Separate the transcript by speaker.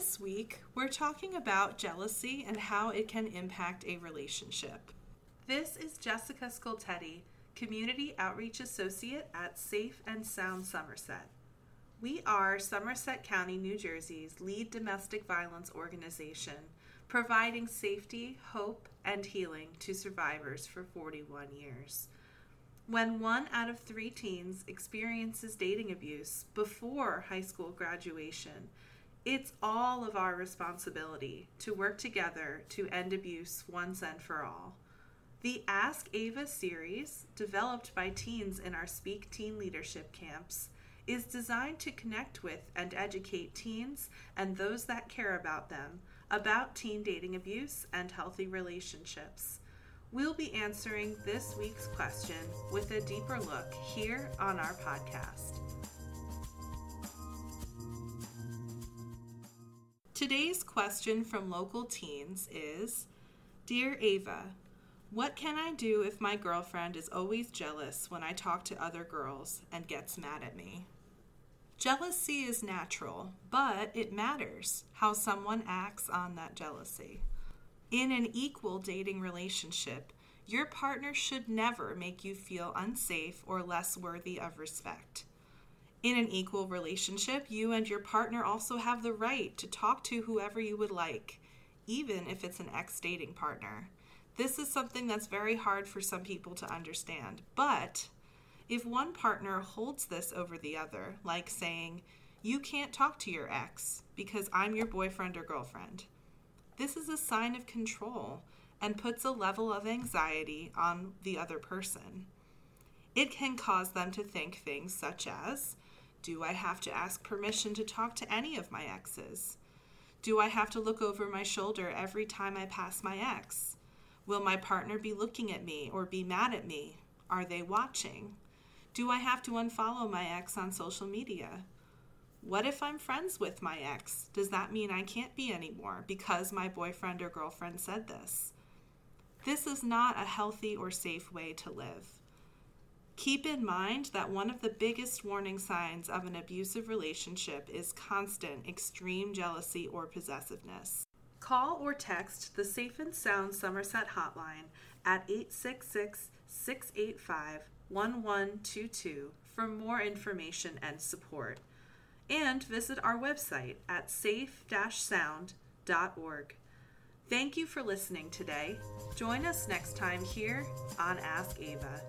Speaker 1: This week, we're talking about jealousy and how it can impact a relationship. This is Jessica Scoltetti, Community Outreach Associate at Safe and Sound Somerset. We are Somerset County, New Jersey's lead domestic violence organization, providing safety, hope, and healing to survivors for 41 years. When one out of three teens experiences dating abuse before high school graduation, it's all of our responsibility to work together to end abuse once and for all. The Ask Ava series, developed by teens in our Speak Teen Leadership camps, is designed to connect with and educate teens and those that care about them about teen dating abuse and healthy relationships. We'll be answering this week's question with a deeper look here on our podcast. Today's question from local teens is Dear Ava, what can I do if my girlfriend is always jealous when I talk to other girls and gets mad at me? Jealousy is natural, but it matters how someone acts on that jealousy. In an equal dating relationship, your partner should never make you feel unsafe or less worthy of respect. In an equal relationship, you and your partner also have the right to talk to whoever you would like, even if it's an ex dating partner. This is something that's very hard for some people to understand, but if one partner holds this over the other, like saying, You can't talk to your ex because I'm your boyfriend or girlfriend, this is a sign of control and puts a level of anxiety on the other person. It can cause them to think things such as Do I have to ask permission to talk to any of my exes? Do I have to look over my shoulder every time I pass my ex? Will my partner be looking at me or be mad at me? Are they watching? Do I have to unfollow my ex on social media? What if I'm friends with my ex? Does that mean I can't be anymore because my boyfriend or girlfriend said this? This is not a healthy or safe way to live. Keep in mind that one of the biggest warning signs of an abusive relationship is constant extreme jealousy or possessiveness. Call or text the Safe and Sound Somerset hotline at 866 685 1122 for more information and support. And visit our website at safe sound.org. Thank you for listening today. Join us next time here on Ask Ava.